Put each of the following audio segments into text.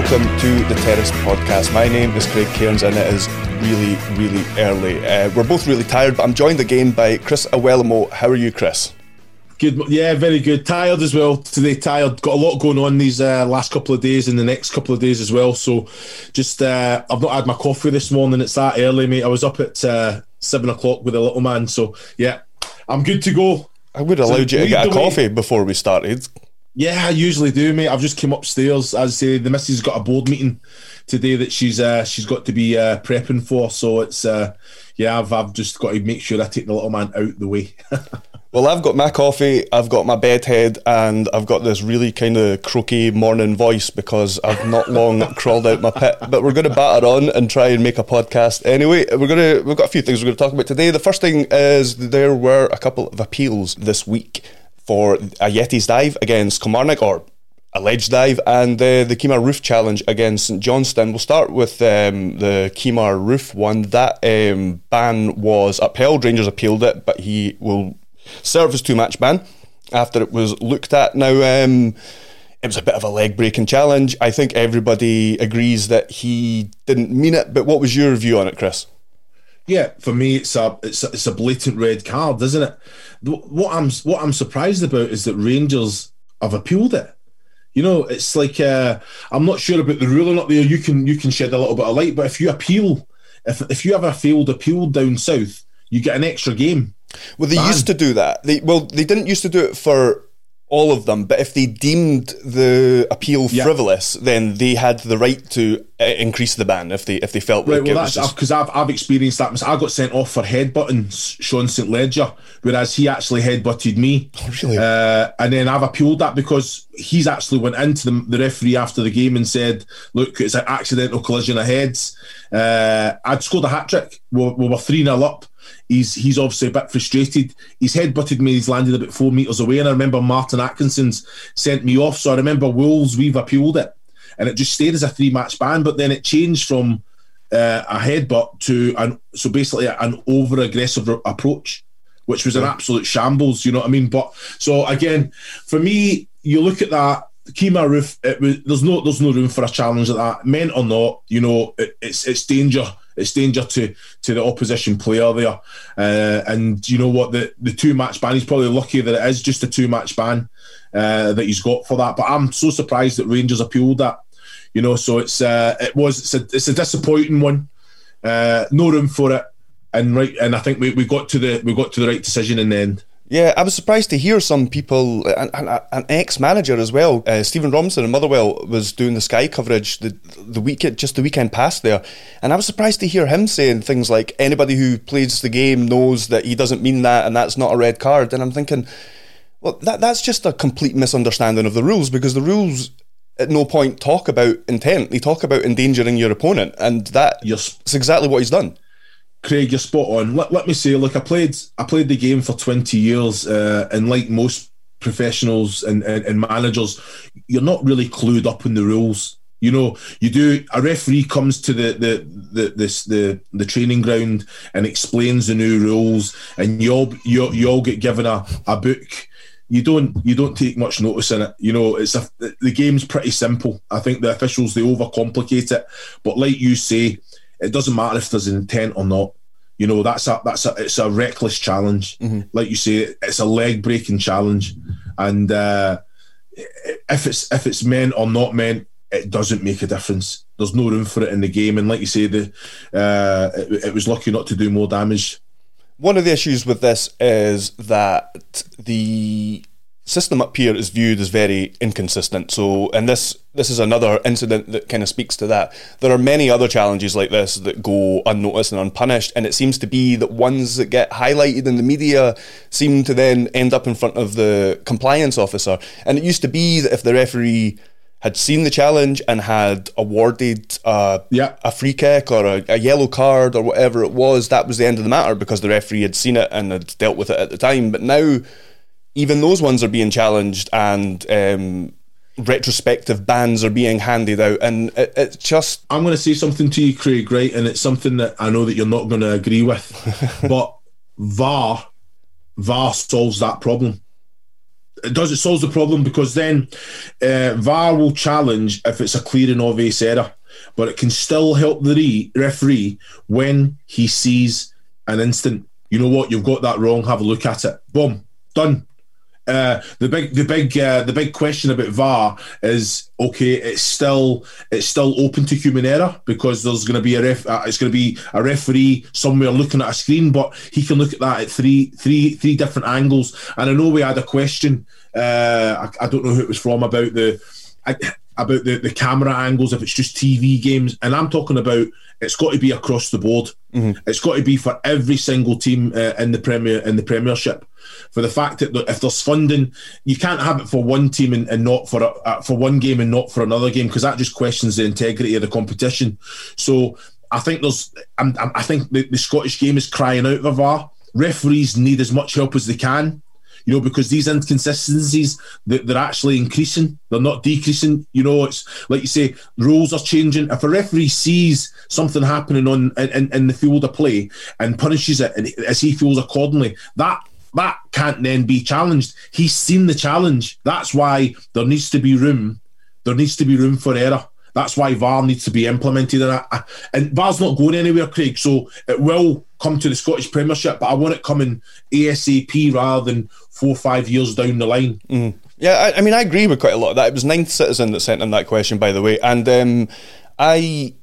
Welcome to the Terrace Podcast. My name is Craig Cairns and it is really, really early. Uh, we're both really tired, but I'm joined again by Chris Iwelumo. How are you, Chris? Good, yeah, very good. Tired as well today. Tired. Got a lot going on these uh, last couple of days and the next couple of days as well. So, just uh, I've not had my coffee this morning. It's that early, mate. I was up at uh, seven o'clock with a little man. So, yeah, I'm good to go. I would have So allowed you to get a the way. coffee before we started. Yeah, I usually do, mate. I've just came upstairs. As I say, the missus got a board meeting today that she's uh, she's got to be uh, prepping for. So it's uh, yeah, I've I've just got to make sure I take the little man out the way. Well, I've got my coffee, I've got my bed head, and I've got this really kind of croaky morning voice because I've not long crawled out my pit. But we're going to batter on and try and make a podcast anyway. We're going to we've got a few things we're going to talk about today. The first thing is there were a couple of appeals this week for Ajeti's dive against Kilmarnock or alleged dive and uh, the Kemar Roofe challenge against St Johnstone. We'll start with um, the Kemar Roofe one. That um, ban was upheld. Rangers appealed it, but he will serve his two match ban after it was looked at. Now, um, it was a bit of a leg breaking challenge. I think everybody agrees that he didn't mean it, but what was your view on it, Chris? Yeah, for me, it's a it's a, it's a blatant red card, isn't it? What I'm what I'm surprised about is that Rangers have appealed it. You know, it's like uh, I'm not sure about the rule or not. There, you can you can shed a little bit of light, but if you appeal, if if you have a failed appeal down south, you get an extra game. Well, they used to do that. They well, they didn't used to do it for all of them, but if they deemed the appeal Yeah. frivolous, then they had the right to uh, increase the ban if they if they felt Right, like well, that's just, because I've, I've experienced that. I got sent off for headbutting Sean St Ledger, whereas he actually headbutted me. really? Uh, and then I've appealed that because he's actually went into the, the referee after the game and said, "Look, it's an accidental collision of heads." Uh, I'd scored a hat trick. We, we were three 0 up. He's he's obviously a bit frustrated. He's headbutted me. He's landed about four meters away, and I remember Martin Atkinson's sent me off. So I remember Wolves. We've appealed it, and it just stayed as a three match ban. But then it changed from uh, a headbutt to an so basically an over aggressive approach, which was an absolute shambles. You know what I mean? But so again, for me, you look at that. Kemar Roofe, it was, there's no there's no room for a challenge like that. Meant or not, you know, it, it's it's danger. It's danger to to the opposition player there. Uh, and you know what? The the two match ban. He's probably lucky that it is just a two match ban uh, that he's got for that. But I'm so surprised that Rangers appealed that. You know, so it's uh, it was it's a, it's a disappointing one. Uh, no room for it, and right, and I think we, we got to the we got to the right decision in the end. Yeah, I was surprised to hear some people, an, an, an ex-manager as well, uh, Stephen Robinson in Motherwell was doing the Sky coverage the the week just the weekend past there, and I was surprised to hear him saying things like anybody who plays the game knows that he doesn't mean that, and that's not a red card. And I'm thinking, well, that that's just a complete misunderstanding of the rules because the rules at no point talk about intent; they talk about endangering your opponent, and that Yes. exactly what he's done. Craig, you're spot on. Let, let me say, look, I played I played the game for 20 years, uh, and like most professionals and, and, and managers, you're not really clued up in the rules. You know, you do. A referee comes to the the the this the the training ground and explains the new rules, and you all you, you all get given a, a book. You don't you don't take much notice in it. You know, it's a the game's pretty simple. I think the officials they overcomplicate it, but like you say, it doesn't matter if there's an intent or not. You know, that's a that's a it's a reckless challenge. Like you say, it's a leg breaking challenge, and uh, if it's if it's meant or not meant, it doesn't make a difference. There's no room for it in the game, and like you say, the uh, it, it was lucky not to do more damage. One of the issues with this is that the system up here is viewed as very inconsistent. So, and this this is another incident that kind of speaks to that. There are many other challenges like this that go unnoticed and unpunished, and it seems to be that ones that get highlighted in the media seem to then end up in front of the compliance officer. And it used to be that if the referee had seen the challenge and had awarded uh, Yeah. a free kick or a, a yellow card or whatever it was, that was the end of the matter because the referee had seen it and had dealt with it at the time. But now, even those ones are being challenged and um, retrospective bans are being handed out, and it, it's just I'm going to say something to you, Craig, right? And it's something that I know that you're not going to agree with, but VAR, VAR solves that problem. It does. It solves the problem because then uh, VAR will challenge if it's a clear and obvious error, but it can still help the re- referee when he sees an instant. You know what? You've got that wrong. Have a look at it. Boom, done. Uh, the big, the big, uh, the big question about VAR is okay. It's still, it's still open to human error because there's going to be a ref. Uh, it's going to be a referee somewhere looking at a screen, but he can look at that at three, three, three different angles. And I know we had a question. Uh, I, I don't know who it was from about the. I, about the, the camera angles if it's just TV games and I'm talking about it's got to be across the board. It's got to be for every single team uh, in the premier in the premiership. For the fact that if there's funding you can't have it for one team and, and not for a, uh, for one game and not for another game because that just questions the integrity of the competition. So I think there's I'm, I'm, I think the, the Scottish game is crying out for VAR referees need as much help as they can you know, because these inconsistencies they- they're actually increasing, they're not decreasing. You know, it's like you say, rules are changing. If a referee sees something happening on in, in the field of play and punishes it, and as he feels accordingly, that that can't then be challenged. He's seen the challenge. That's why there needs to be room. There needs to be room for error. That's why VAR needs to be implemented. And, I, and VAR's not going anywhere, Craig. So it will come to the Scottish Premiership, but I want it coming ASAP rather than four or five years down the line. Yeah, I, I mean, I agree with quite a lot of that. It was Ninth Citizen that sent in that question, by the way, and um, I.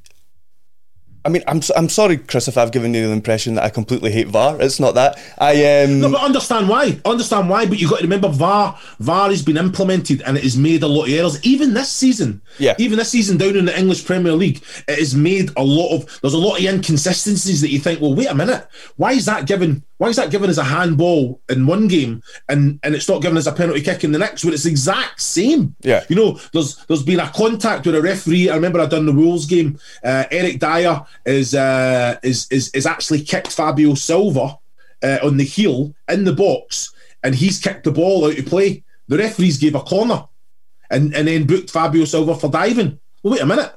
I mean, I'm I'm sorry, Chris, if I've given you the impression that I completely hate VAR. It's not that. I um, No, but understand why. Understand why. But you've got to remember VAR. VAR has been implemented and it has made a lot of errors. Even this season. Yeah. Even this season down in the English Premier League, it has made a lot of. There's a lot of inconsistencies that you think, well, wait a minute, why is that given? Why is that given as a handball in one game and and it's not given as a penalty kick in the next? Where it's the exact same. Yeah. You know, there's there's been a contact with a referee. I remember I done the Wolves game. Uh, Eric Dier is uh, is is is actually kicked Fabio Silva uh, on the heel in the box, and he's kicked the ball out of play. The referees gave a corner, and and then booked Fabio Silva for diving. Well, wait a minute.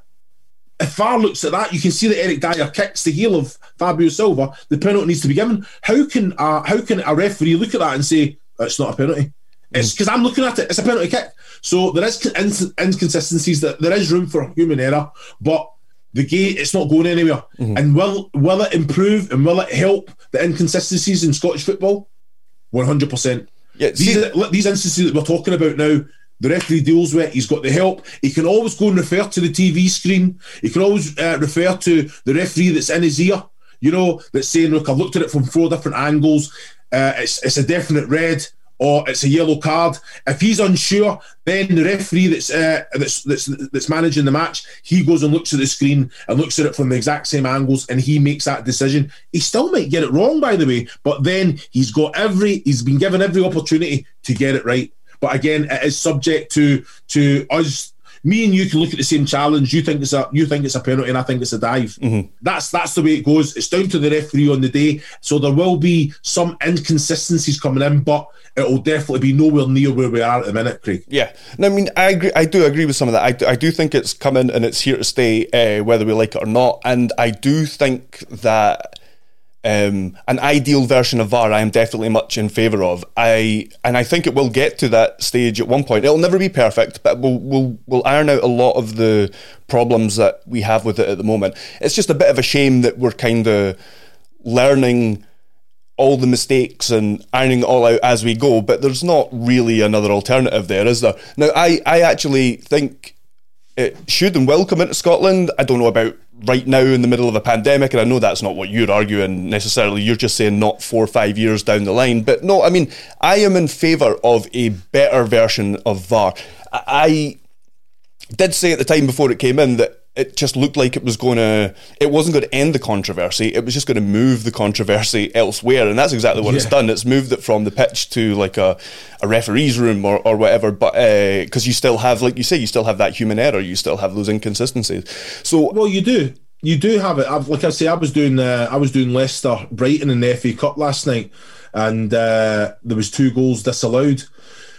If VAR looks at that, you can see that Eric Dier kicks the heel of Fabio Silva. The penalty needs to be given. How can uh, how can a referee look at that and say it's not a penalty? It's because I'm looking at it. It's a penalty kick. So there is inconsistencies. That there is room for human error, but the gate it's not going anywhere. And will will it improve and will it help the inconsistencies in Scottish football? One hundred percent. Yeah, These see- are, these instances that we're talking about now. The referee deals with. it. He's got the help. He can always go and refer to the TV screen. He can always uh, refer to the referee that's in his ear. You know, that's saying, "Look, I've looked at it from four different angles." uh, it's it's a definite red or it's a yellow card. If he's unsure, then the referee that's, uh, that's that's that's managing the match, he goes and looks at the screen and looks at it from the exact same angles, and he makes that decision. He still might get it wrong, by the way, but then he's got every he's been given every opportunity to get it right. But again, it is subject to to us me and you can look at the same challenge. You think it's a you think it's a penalty, and I think it's a dive. Mm-hmm. That's that's the way it goes. It's down to the referee on the day. So there will be some inconsistencies coming in, but it will definitely be nowhere near where we are at the minute, Craig. Yeah, no, I mean, I agree. I do agree with some of that. I do, I do think it's coming and it's here to stay, uh, whether we like it or not. And I do think that um, an ideal version of VAR, I am definitely much in favour of. I and I think it will get to that stage at one point. It'll never be perfect, but we'll we'll we'll iron out a lot of the problems that we have with it at the moment. It's just a bit of a shame that we're kind of learning all the mistakes and ironing it all out as we go. But there's not really another alternative there, is there? Now, I I actually think it should and will come into Scotland. I don't know about right now in the middle of a pandemic, and I know that's not what you're arguing necessarily. You're just saying not four or five years down the line. But no, I mean, I am in favour of a better version of VAR. I did say at the time before it came in that it just looked like it was going to it wasn't going to end the controversy it was just going to move the controversy elsewhere and that's exactly what yeah. it's done. It's moved it from the pitch to like a, a referee's room or, or whatever but because uh, you still have like you say you still have that human error you still have those inconsistencies. So well you do. You do have it. I've, like i say i was doing uh, i was doing leicester brighton in the fa cup last night and uh, there was two goals disallowed.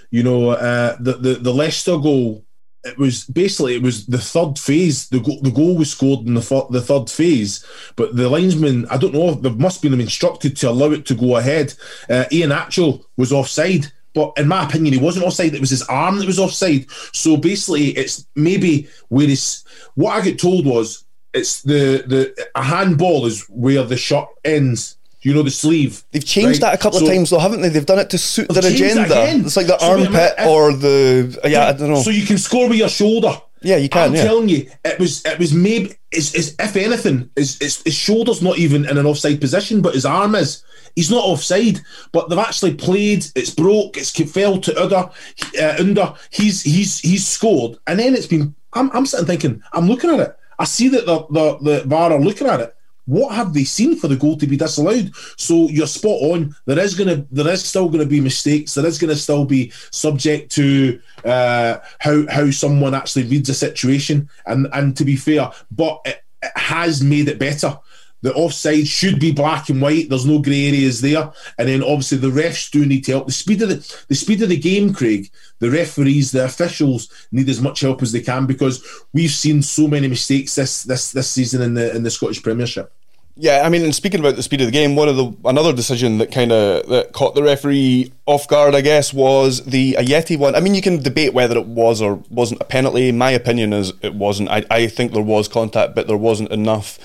You know uh, the, the the leicester goal it was basically it was the third phase. The goal, the goal was scored in the the third phase, but the linesman I don't know. There must have been instructed to allow it to go ahead. Uh, Iheanacho was offside, but in my opinion, he wasn't offside. It was his arm that was offside. So basically, it's maybe where his what I get told was it's the the a handball is where the shot ends you know the sleeve? They've changed right? that a couple so, of times though, haven't they? They've done it to suit their agenda. It's like the so armpit or the yeah, I don't know. So you can score with your shoulder. Yeah, you can. I'm yeah. telling you, it was it was maybe is is if anything, is his, his shoulder's not even in an offside position, but his arm is. He's not offside, but they've actually played. It's broke. It's fell to under. Uh, under. He's he's he's scored, and then it's been. I'm I'm sitting thinking. I'm looking at it. I see that the the the VAR are looking at it what have they seen for the goal to be disallowed? So you're spot on. There is gonna, there is still to be mistakes. There is to still be subject to uh, how how someone actually reads a situation. And and to be fair, but it, it has made it better. The offside should be black and white. There's no grey areas there. And then obviously the refs do need help. The speed of the the speed of the game, Craig. The referees, the officials need as much help as they can because we've seen so many mistakes this this this season in the in the Scottish Premiership. Yeah, I mean, and speaking about the speed of the game, one of the another decision that kind of that caught the referee off guard, I guess, was the Ajeti one. I mean, you can debate whether it was or wasn't a penalty. My opinion is it wasn't. I, I think there was contact, but there wasn't enough.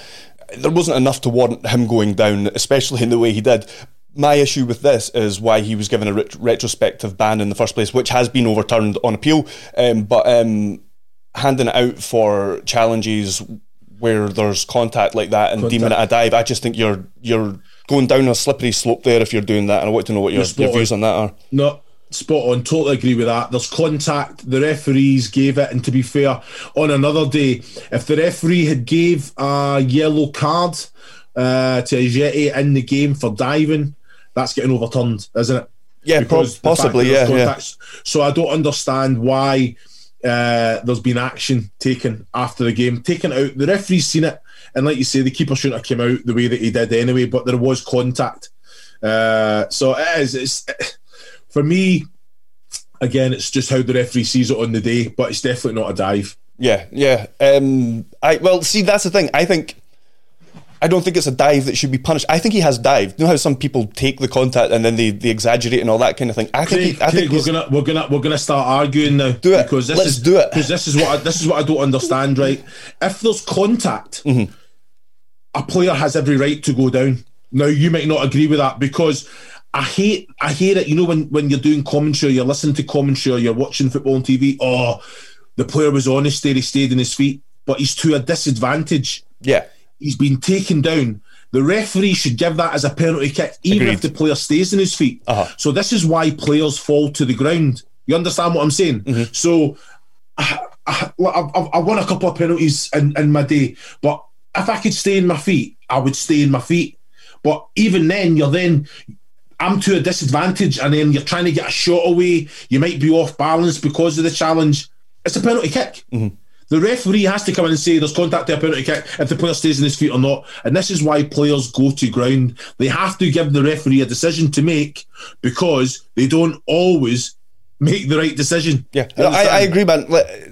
There wasn't enough to warrant him going down, especially in the way he did. My issue with this is why he was given a ret- retrospective ban in the first place, which has been overturned on appeal. Um, but um, handing it out for challenges where there's contact like that and contact. deeming it a dive, I just think you're you're going down a slippery slope there if you're doing that. And I want to know what your, your views on that are. No, spot on. Totally agree with that. There's contact. The referees gave it, and to be fair, on another day, if the referee had gave a yellow card uh, to Ajeti in the game for diving, that's getting overturned, isn't it? Yeah, because possibly. Yeah, yeah. So I don't understand why uh, there's been action taken after the game, taken out. The referee's seen it, and like you say, the keeper shouldn't have come out the way that he did anyway. But there was contact, uh, so it is. It's for me. Again, it's just how the referee sees it on the day, but it's definitely not a dive. Yeah, yeah. Um, I well, see, that's the thing. I think I don't think it's a dive that should be punished. I think he has dived. You know how some people take the contact and then they, they exaggerate and all that kind of thing. I think. Craig, he, I think we're gonna we're gonna we're gonna start arguing now. Do it because this Let's is do it because this is what I, this is what I don't understand. Right? If there's contact, mm-hmm. a player has every right to go down. Now you might not agree with that because. I hate I hate it. You know when, when you're doing commentary, you're listening to commentary, or you're watching football on TV. Oh, the player was honest there, he stayed in his feet, but he's to a disadvantage. Yeah He's been taken down. the referee should give that as a penalty kick, even Agreed. if the player stays in his feet. Uh-huh. So this is why players fall to the ground. You understand what I'm saying? Mm-hmm. So I, I, I've, I've won a couple of penalties in, in my day, but if I could stay in my feet, I would stay in my feet. But even then, you're then I'm to a disadvantage, and then you're trying to get a shot away. You might be off balance because of the challenge. It's a penalty kick. Mm-hmm. The referee has to come in and say there's contact to a penalty kick if the player stays in his feet or not. And this is why players go to ground. They have to give the referee a decision to make because they don't always make the right decision. Yeah, I, I agree, man.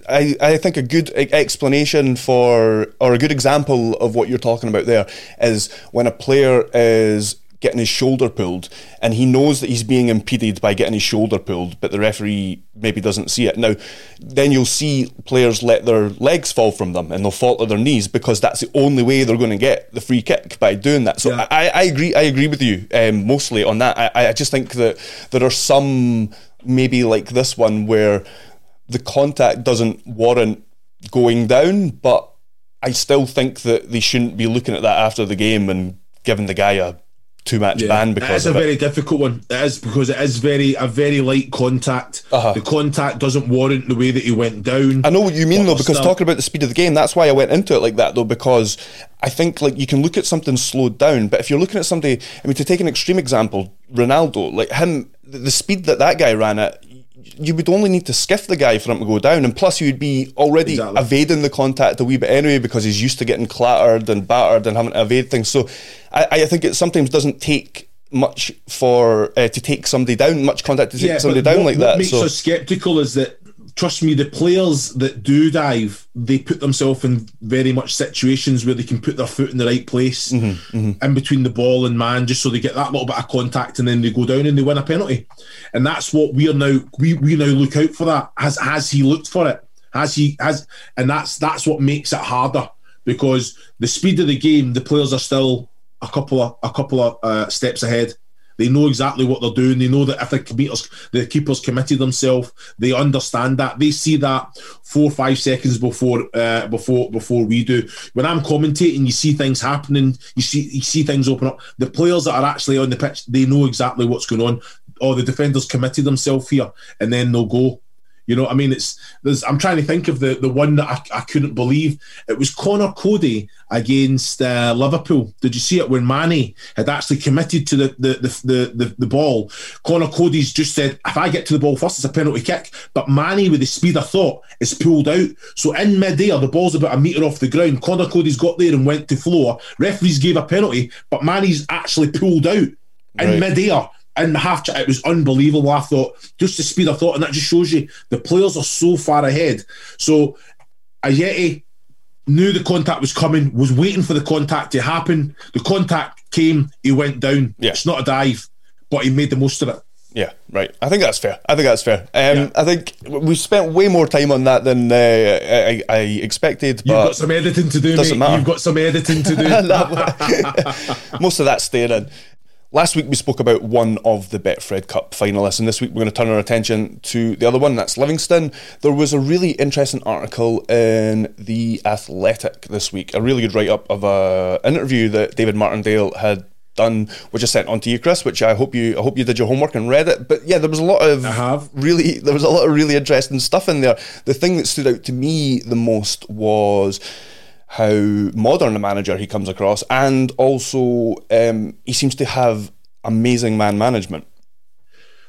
I, I think a good explanation for, or a good example of what you're talking about there is when a player is getting his shoulder pulled and he knows that he's being impeded by getting his shoulder pulled, but the referee maybe doesn't see it. Now, then you'll see players let their legs fall from them and they'll fall to their knees because that's the only way they're going to get the free kick by doing that. So Yeah. I, I agree. I agree with you um, mostly on that. I, I just think that there are some maybe like this one where the contact doesn't warrant going down, but I still think that they shouldn't be looking at that after the game and giving the guy a two match ban because is a it. very difficult one. It is because it is very a very light contact. Uh-huh. The contact doesn't warrant the way that he went down. I know what you mean though, because still- talking about the speed of the game, that's why I went into it like that though, because I think like you can look at something slowed down, but if you're looking at somebody, I mean, to take an extreme example, Ronaldo, like him, the the speed that that guy ran at, you would only need to skiff the guy for him to go down, and plus you would be already Exactly. evading the contact a wee bit anyway because he's used to getting clattered and battered and having to evade things. So I, I think it sometimes doesn't take much for uh, to take somebody down, much contact to take somebody down what, like what that. makes So us skeptical is that trust me, the players that do dive, they put themselves in very much situations where they can put their foot in the right place Mm-hmm, in between the ball and man, just so they get that little bit of contact and then they go down and they win a penalty. And that's what we are now we, we now look out for that. Has has he looked for it? Has he has and that's that's what makes it harder because the speed of the game, the players are still a couple of a couple of uh, steps ahead. They know exactly what they're doing. They know that if the keepers, the keepers committed themselves, they understand that. They see that four or five seconds before uh, before before we do. When I'm commentating, you see things happening. You see you see things open up. The players that are actually on the pitch, they know exactly what's going on. Or the defenders committed themselves here, and then they'll go. You know, I mean, it's there's. I'm trying to think of the the one that I, I couldn't believe. It was Conor Coady against uh, Liverpool. Did you see it when Manny had actually committed to the the, the the the the ball? Conor Coady's just said, "If I get to the ball first, it's a penalty kick." But Manny, with the speed of thought, is pulled out. So in mid-air, the ball's about a metre off the ground. Conor Coady's got there and went to floor. Referees gave a penalty, but Manny's actually pulled out in Right. mid-air in the half it was unbelievable I thought just the speed of thought and that just shows you the players are so far ahead so Ajeti knew the contact was coming was waiting for the contact to happen the contact came he went down Yeah. it's not a dive but he made the most of it Yeah, right. I think that's fair. I think that's fair. Um, Yeah. I think we spent way more time on that than uh, I, I expected. you've got some editing to do doesn't mate. matter. you've got some editing to do most of that's staying in. Last week we spoke about one of the Betfred Cup finalists, and this week we're going to turn our attention to the other one. That's Livingston. There was a really interesting article in the Athletic this week, a really good write up of an interview that David Martindale had done, which I sent on to you, Chris. Which I hope you, I hope you did your homework and read it. But yeah, there was a lot of I have. really, there was a lot of really interesting stuff in there. The thing that stood out to me the most was how modern a manager he comes across, and also um, he seems to have amazing man management.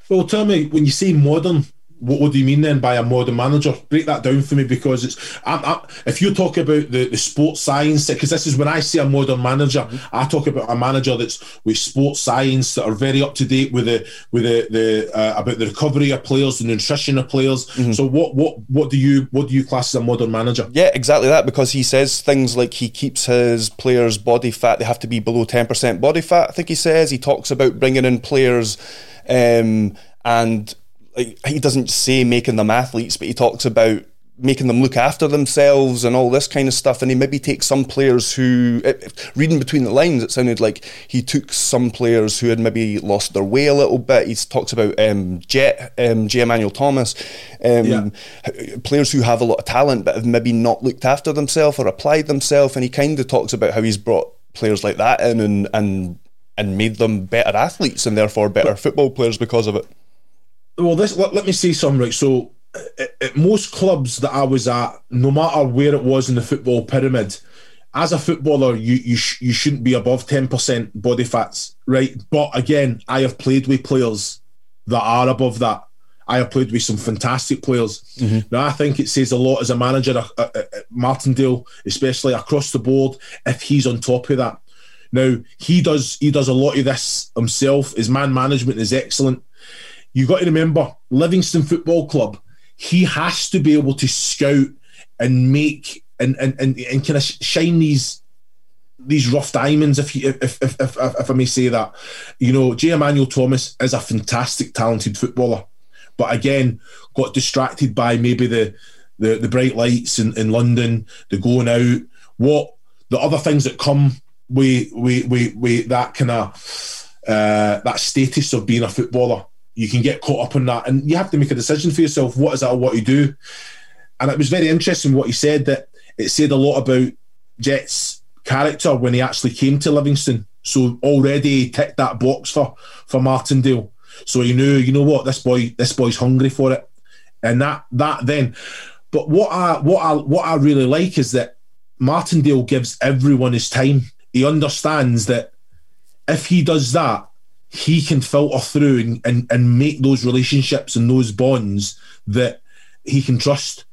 Well, tell me when you say modern, what, what do you mean then by a modern manager? Break that down for me because it's. I'm, I'm, if you talk about the, the sports science, because this is when I say a modern manager, I talk about a manager that's with sports science that are very up to date with the with the, the uh, about the recovery of players, the nutrition of players. So what what what do you what do you class as a modern manager? Yeah, exactly that. Because he says things like he keeps his players' body fat; they have to be below ten percent body fat. I think he says he talks about bringing in players, um, and like, he doesn't say making them athletes, but he talks about making them look after themselves and all this kind of stuff. And he maybe takes some players who, eh, reading between the lines, it sounded like he took some players who had maybe lost their way a little bit. He talks about um, Jet, um, Jay Emmanuel-Thomas, um, Yeah. players who have a lot of talent but have maybe not looked after themselves or applied themselves. And he kind of talks about how he's brought players like that in and and and made them better athletes and therefore better football players because of it. Well, this let, let me say something. Right, so at, at most clubs that I was at, no matter where it was in the football pyramid, as a footballer, you you sh- you shouldn't be above ten percent body fats, right? But again, I have played with players that are above that. I have played with some fantastic players. Mm-hmm. Now, I think it says a lot as a manager at, at, at Martindale, especially across the board, if he's on top of that. Now he does he does a lot of this himself. His man management is excellent. You got to remember Livingston Football Club. He has to be able to scout and make and and and, and kind of shine these these rough diamonds, if, you, if, if, if, if I may say that. You know, Jay Emmanuel-Thomas is a fantastic, talented footballer, but again, got distracted by maybe the the, the bright lights in, in London, the going out, what the other things that come with with with, with that kind of uh, that status of being a footballer. You can get caught up in that, and you have to make a decision for yourself. What is that? What you do? And it was very interesting what he said that it said a lot about Jet's character when he actually came to Livingston. So already ticked that box for for Martindale. So he knew, you know what, this boy, this boy's hungry for it, and that that then. But what I what I what I really like is that Martindale gives everyone his time. He understands that if he does that, he can filter through and, and, and make those relationships and those bonds that he can trust.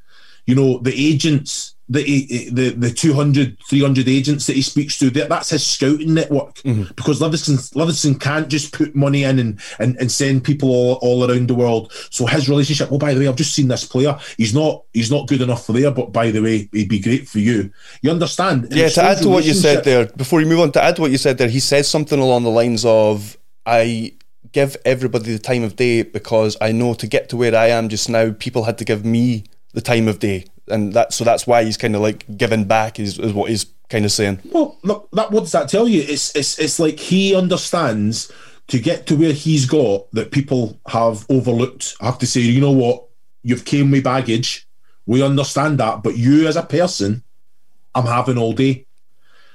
You know, the agents the the the 200 300 agents that he speaks to that's his scouting network. Mm-hmm. because Livingston Livingston can't just put money in and, and, and send people all, all around the world. So his relationship oh by the way I've just seen this player. He's not he's not good enough for there but by the way he'd be great for you. You understand? Yeah to add to what you said there before you move on to add to what you said there he says something along the lines of I give everybody the time of day because I know to get to where I am just now people had to give me the time of day and that so that's why he's kind of like giving back is, is what he's kind of saying. Well, look, that what does that tell you? It's it's it's like he understands to get to where he's got that people have overlooked. I have to say, you know what? You've came with baggage. We understand that, but you as a person, I'm having all day.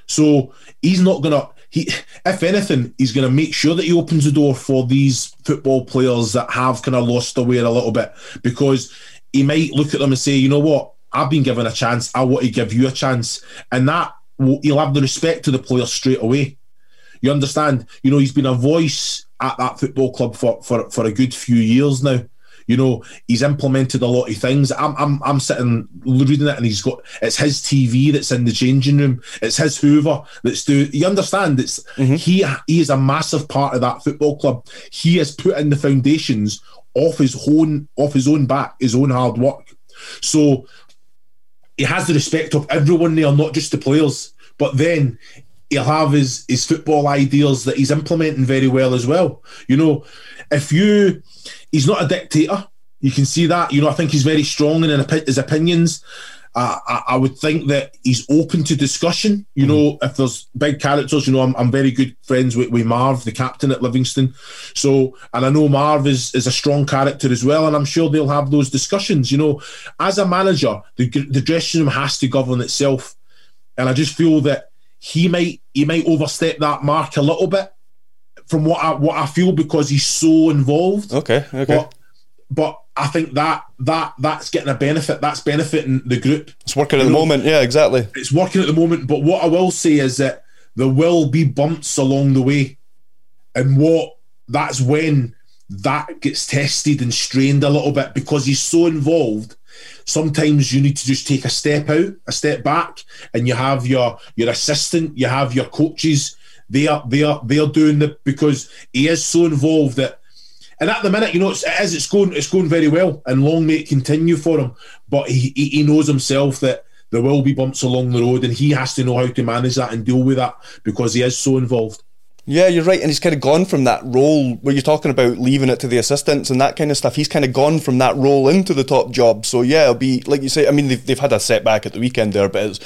So he's not gonna. He, if anything, he's going to make sure that he opens the door for these football players that have kind of lost their way a little bit because he might look at them and say, you know what, I've been given a chance. I want to give you a chance, and that will, he'll have the respect to the player straight away. You understand? You know, he's been a voice at that football club for for, for a good few years now. You know, he's implemented a lot of things. I'm, I'm, I'm sitting reading it, and he's got it's his TV that's in the changing room. It's his Hoover that's doing. You understand? It's mm-hmm. he. He is a massive part of that football club. He has put in the foundations off his own, off his own back, his own hard work. So he has the respect of everyone there, not just the players. But then he'll have his his football ideals that he's implementing very well as well. You know, if you, he's not a dictator. You can see that. You know, I think he's very strong in his opinions. I, I, would think that he's open to discussion. You know, mm. if there's big characters, you know, I'm, I'm very good friends with, with Marv, the captain at Livingston. So, and I know Marv is, is a strong character as well, and I'm sure they'll have those discussions. You know, as a manager, the, the dressing room has to govern itself, and I just feel that he might he might overstep that mark a little bit from what I what I feel because he's so involved. Okay, okay. But, but I think that that that's getting a benefit. That's benefiting the group. It's working at the moment. Yeah, exactly. It's working at the moment. But what I will say is that there will be bumps along the way, and what that's when that gets tested and strained a little bit because he's so involved. Sometimes you need to just take a step out, a step back, and you have your your assistant, you have your coaches. They are they are they are doing the because he is so involved that and at the minute, you know, it's, it is, it's going, it's going very well, and long may it continue for him. But he, he knows himself that there will be bumps along the road, and he has to know how to manage that and deal with that because he is so involved. Yeah, you're right, and he's kind of gone from that role where you're talking about leaving it to the assistants and that kind of stuff. He's kind of gone from that role into the top job. So yeah, it'll be like you say. I mean, they've, they've had a setback at the weekend there, but it's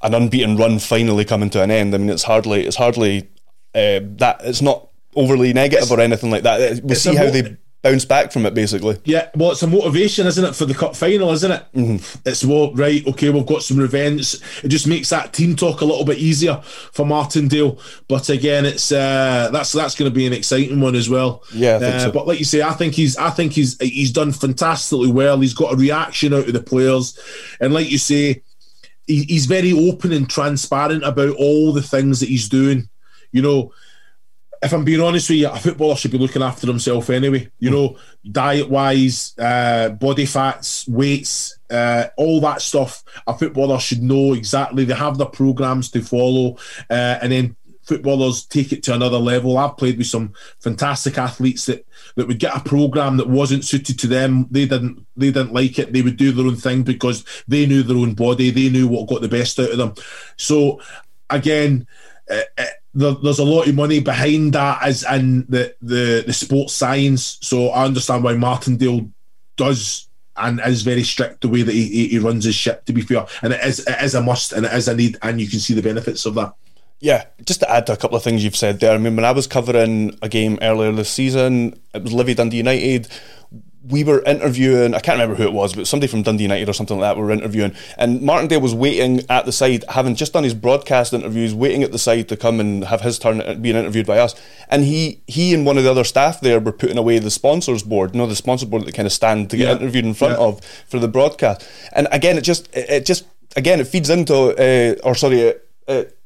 an unbeaten run finally coming to an end. I mean, it's hardly it's hardly uh, that it's not overly negative it's, or anything like that. We'll see how they bounce back from it, basically. Yeah, well, it's a motivation, isn't it, for the cup final, isn't it? Mm-hmm. It's well, right, okay, we've got some revenge. It just makes that team talk a little bit easier for Martindale. But again, it's uh, that's that's going to be an exciting one as well. Yeah, uh, so. but like you say, I think he's I think he's he's done fantastically well. He's got a reaction out of the players, and like you say, he, he's very open and transparent about all the things that he's doing. You know if I'm being honest with you, a footballer should be looking after himself anyway. You know, diet wise, uh, body fats, weights, uh, all that stuff. A footballer should know exactly. They have the programs to follow, uh, and then footballers take it to another level. I've played with some fantastic athletes that, that would get a program that wasn't suited to them. They didn't they didn't like it. They would do their own thing because they knew their own body. They knew what got the best out of them. So again. Uh, uh there, there's a lot of money behind that as in the, the, the sports science. So I understand why Martindale does and is very strict the way that he, he runs his ship, to be fair. And it is, it is a must and it is a need, and you can see the benefits of that. Yeah, just to add to a couple of things you've said there. I mean, when I was covering a game earlier this season, it was Livy Dundee United we were interviewing, I can't remember who it was, but somebody from Dundee United or something like that we were interviewing. And Martindale was waiting at the side, having just done his broadcast interviews, waiting at the side to come and have his turn being interviewed by us. And he he and one of the other staff there were putting away the sponsors board, you know, the sponsor board that they kind of stand to get yeah. interviewed in front yeah. of for the broadcast. And again, it just, it, it just, again, it feeds into, uh, or sorry, it, it,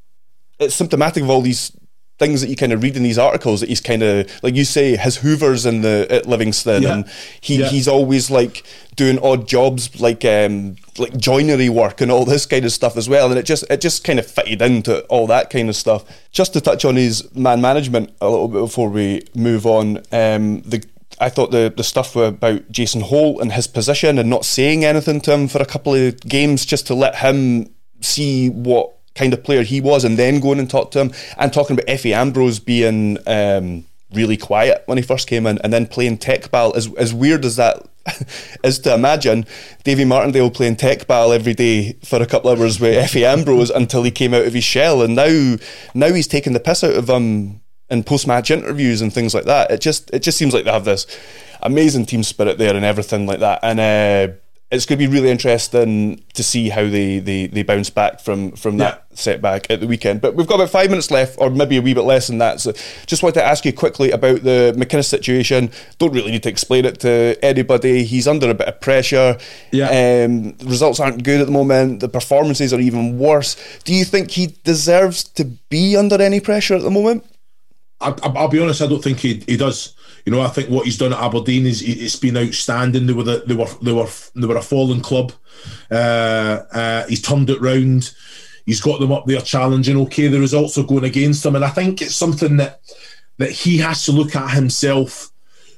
it's symptomatic of all these things that you kind of read in these articles that he's kind of like you say his Hoover's in the at Livingston yeah. and he yeah. he's always like doing odd jobs like um like joinery work and all this kind of stuff as well and it just it just kind of fitted into all that kind of stuff just to touch on his man management a little bit before we move on um the I thought the, the stuff about Jason Holt and his position and not saying anything to him for a couple of games just to let him see what kind of player he was, and then going and talk to him and talking about Efe Ambrose being um, really quiet when he first came in, and then playing Teqball. As as weird as that is to imagine, Davy Martindale playing Teqball every day for a couple of hours with Efe Ambrose until he came out of his shell, and now now he's taking the piss out of him in post match interviews and things like that. It just it just seems like they have this amazing team spirit there and everything like that, and. Uh, it's going to be really interesting to see how they, they, they bounce back from from that yeah. setback at the weekend. But we've got about five minutes left, or maybe a wee bit less than that. So just wanted to ask you quickly about the McInnes situation. Don't really need to explain it to anybody. He's under a bit of pressure. Yeah. Um, results aren't good at the moment. The performances are even worse. Do you think he deserves to be under any pressure at the moment? I, will be honest. I don't think he, he does. You know, I think what he's done at Aberdeen is it's been outstanding. They were the, they were they were they were a fallen club. Uh, uh, he's turned it round. He's got them up there challenging. Okay, the results are going against him, and I think it's something that that he has to look at himself.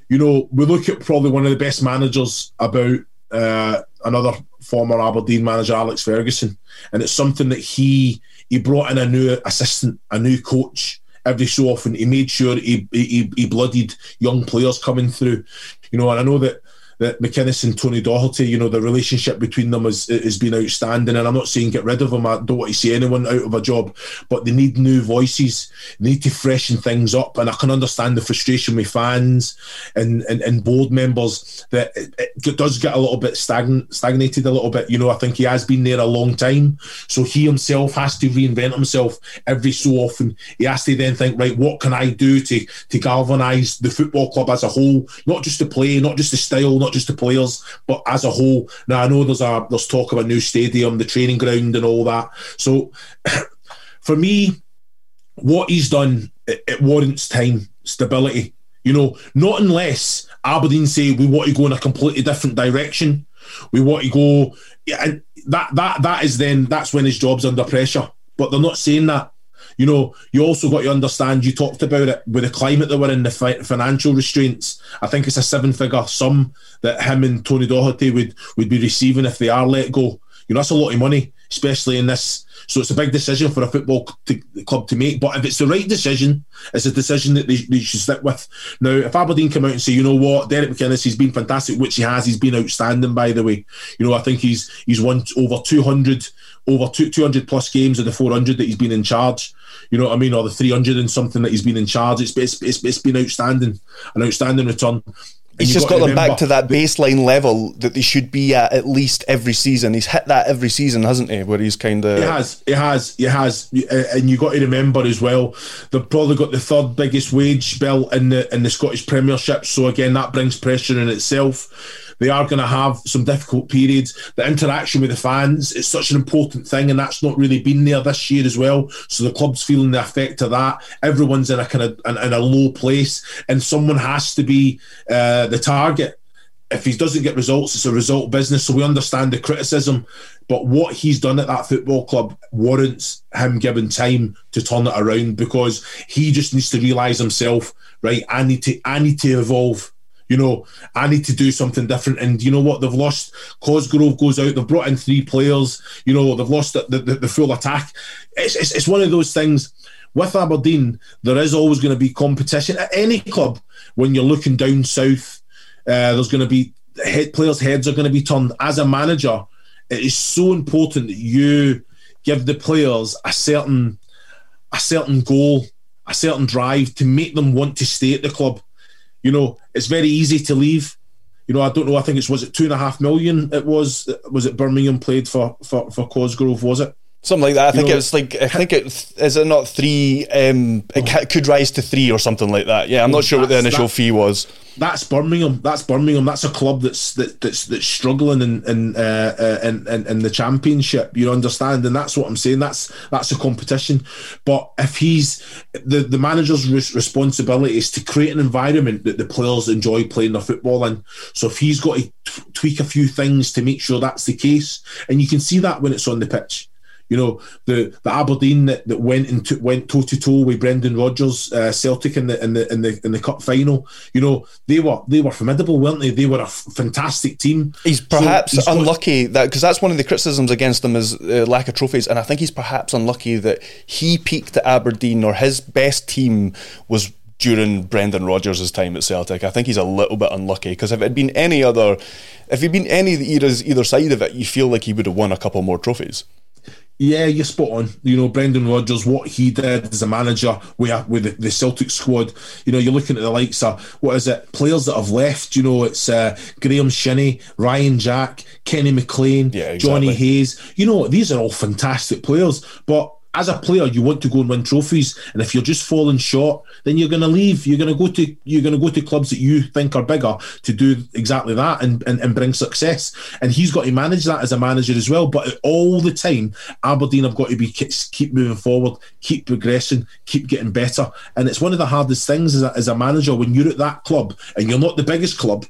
You know, we look at probably one of the best managers about uh, another former Aberdeen manager, Alex Ferguson, and it's something that he he brought in a new assistant, a new coach every so often. He made sure he, he, he bloodied young players coming through. You know, and I know that that McInnes and Tony Docherty, you know, the relationship between them has, has been outstanding. And I'm not saying get rid of them. I don't want to see anyone out of a job, but they need new voices. They need to freshen things up. And I can understand the frustration with fans and, and, and board members that it, it does get a little bit stagn- stagnated a little bit. You know, I think he has been there a long time. So he himself has to reinvent himself every so often. He has to then think, right, what can I do to, to galvanise the football club as a whole? Not just the play, not just the style, not just the players, but as a whole. Now I know there's a there's talk of a new stadium, the training ground, and all that. So for me, what he's done it, it warrants time, stability. You know, not unless Aberdeen say we want to go in a completely different direction. We want to go, and that that that is then that's when his job's under pressure. But they're not saying that. You know, you also got to understand. You talked about it with the climate that we're in, the fi- financial restraints. I think it's a seven-figure sum that him and Tony Docherty would would be receiving if they are let go. You know, that's a lot of money, especially in this. So it's a big decision for a football to, club to make. But if it's the right decision, it's a decision that they, they, should stick with. Now, if Aberdeen come out and say, you know what, Derek McInnes, he's been fantastic, which he has. He's been outstanding, by the way. You know, I think he's he's won over 200 over 200 plus games of the 400 that he's been in charge you know what I mean, or the 300 and something that he's been in charge. It's, it's, it's, it's been outstanding, an outstanding return. He's just got, got them back to that baseline level that they should be at at least every season. He's hit that every season, hasn't he? Where he's kind of. He has, he has, he has. And you got to remember as well, they've probably got the third biggest wage bill in the, in the Scottish Premiership. So again, that brings pressure in itself they are going to have some difficult periods. The interaction with the fans is such an important thing, and that's not really been there this year as well. So the club's feeling the effect of that. Everyone's in a kind of in, in a low place, and someone has to be uh, the target. If he doesn't get results, it's a result business. So we understand the criticism, but what he's done at that football club warrants him given time to turn it around because he just needs to realise himself. Right, I need to, I need to evolve you know, I need to do something different. And you know what? They've lost. Cosgrove goes out. They've brought in three players. You know, they've lost the, the, the full attack. It's, it's, it's one of those things. With Aberdeen, there is always going to be competition at any club. When you're looking down south, uh, there's going to be head players' heads are going to be turned. As a manager, it is so important that you give the players a certain a certain goal, a certain drive to make them want to stay at the club you know, it's very easy to leave. You know, I don't know. I think it's was it two and a half million. It was was it Birmingham played for for for Cosgrove? Was it? Something like that. I think know, it was like I think it is it not three. Um, it could rise to three or something like that. Yeah, I'm not sure what the initial that, fee was. That's Birmingham. That's Birmingham. That's a club that's that, that's that's struggling in in, uh, uh, in in in the championship. You understand, and that's what I'm saying. That's that's a competition. But if he's the the manager's responsibility is to create an environment that the players enjoy playing their football in. So if he's got to tweak a few things to make sure that's the case, and you can see that when it's on the pitch you know, the the Aberdeen that, that went into went toe to toe with Brendan Rodgers, uh, Celtic in the in the in the in the cup final. You know, they were they were formidable, weren't they? They were a f- fantastic team. He's perhaps so he's unlucky got, that because that's one of the criticisms against them is uh, lack of trophies, and I think he's perhaps unlucky that he peaked at Aberdeen or his best team was during Brendan Rodgers' time at Celtic. I think he's a little bit unlucky because if it had been any other, if he'd been any eras either side of it, you feel like he would have won a couple more trophies. Yeah, you're spot on. You know, Brendan Rodgers, what he did as a manager with, with the, Celtic squad. You know, you're looking at the likes of, what is it, players that have left. You know, it's uh, Graeme Shinnie, Ryan Jack, Kenny McLean, yeah, exactly. Jonny Hayes. You know, these are all fantastic players. But as a player, you want to go and win trophies, and if you're just falling short, then you're going to leave. You're going to go to you're going to go to clubs that you think are bigger to do exactly that and, and, and bring success. And he's got to manage that as a manager as well. But all the time, Aberdeen have got to be keep moving forward, keep progressing, keep getting better. And it's one of the hardest things as a, as a manager when you're at that club and you're not the biggest club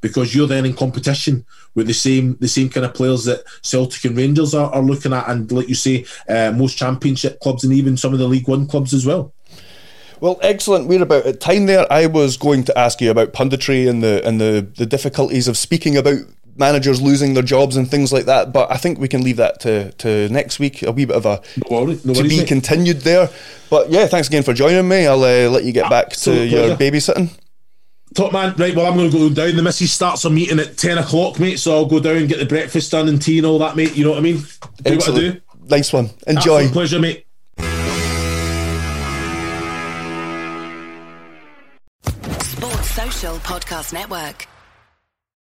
because you're then in competition with the same the same kind of players that Celtic and Rangers are, are looking at, and like you say, uh, most Championship clubs and even some of the League One clubs as well. Well, excellent. We're about at time there. I was going to ask you about punditry and the and the, the difficulties of speaking about managers losing their jobs and things like that. But I think we can leave that to, to next week. A wee bit of a no no to be mate. continued there. But yeah, thanks again for joining me. I'll uh, let you get back to your babysitting. Top man, right? Well, I'm going to go down. The missus starts a meeting at ten o'clock, mate. So I'll go down and get the breakfast done and tea and all that, mate. You know what I mean? Do Excellent. what I do. Nice one. Enjoy. Absolute pleasure, mate. Sports Social Podcast Network.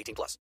18 plus.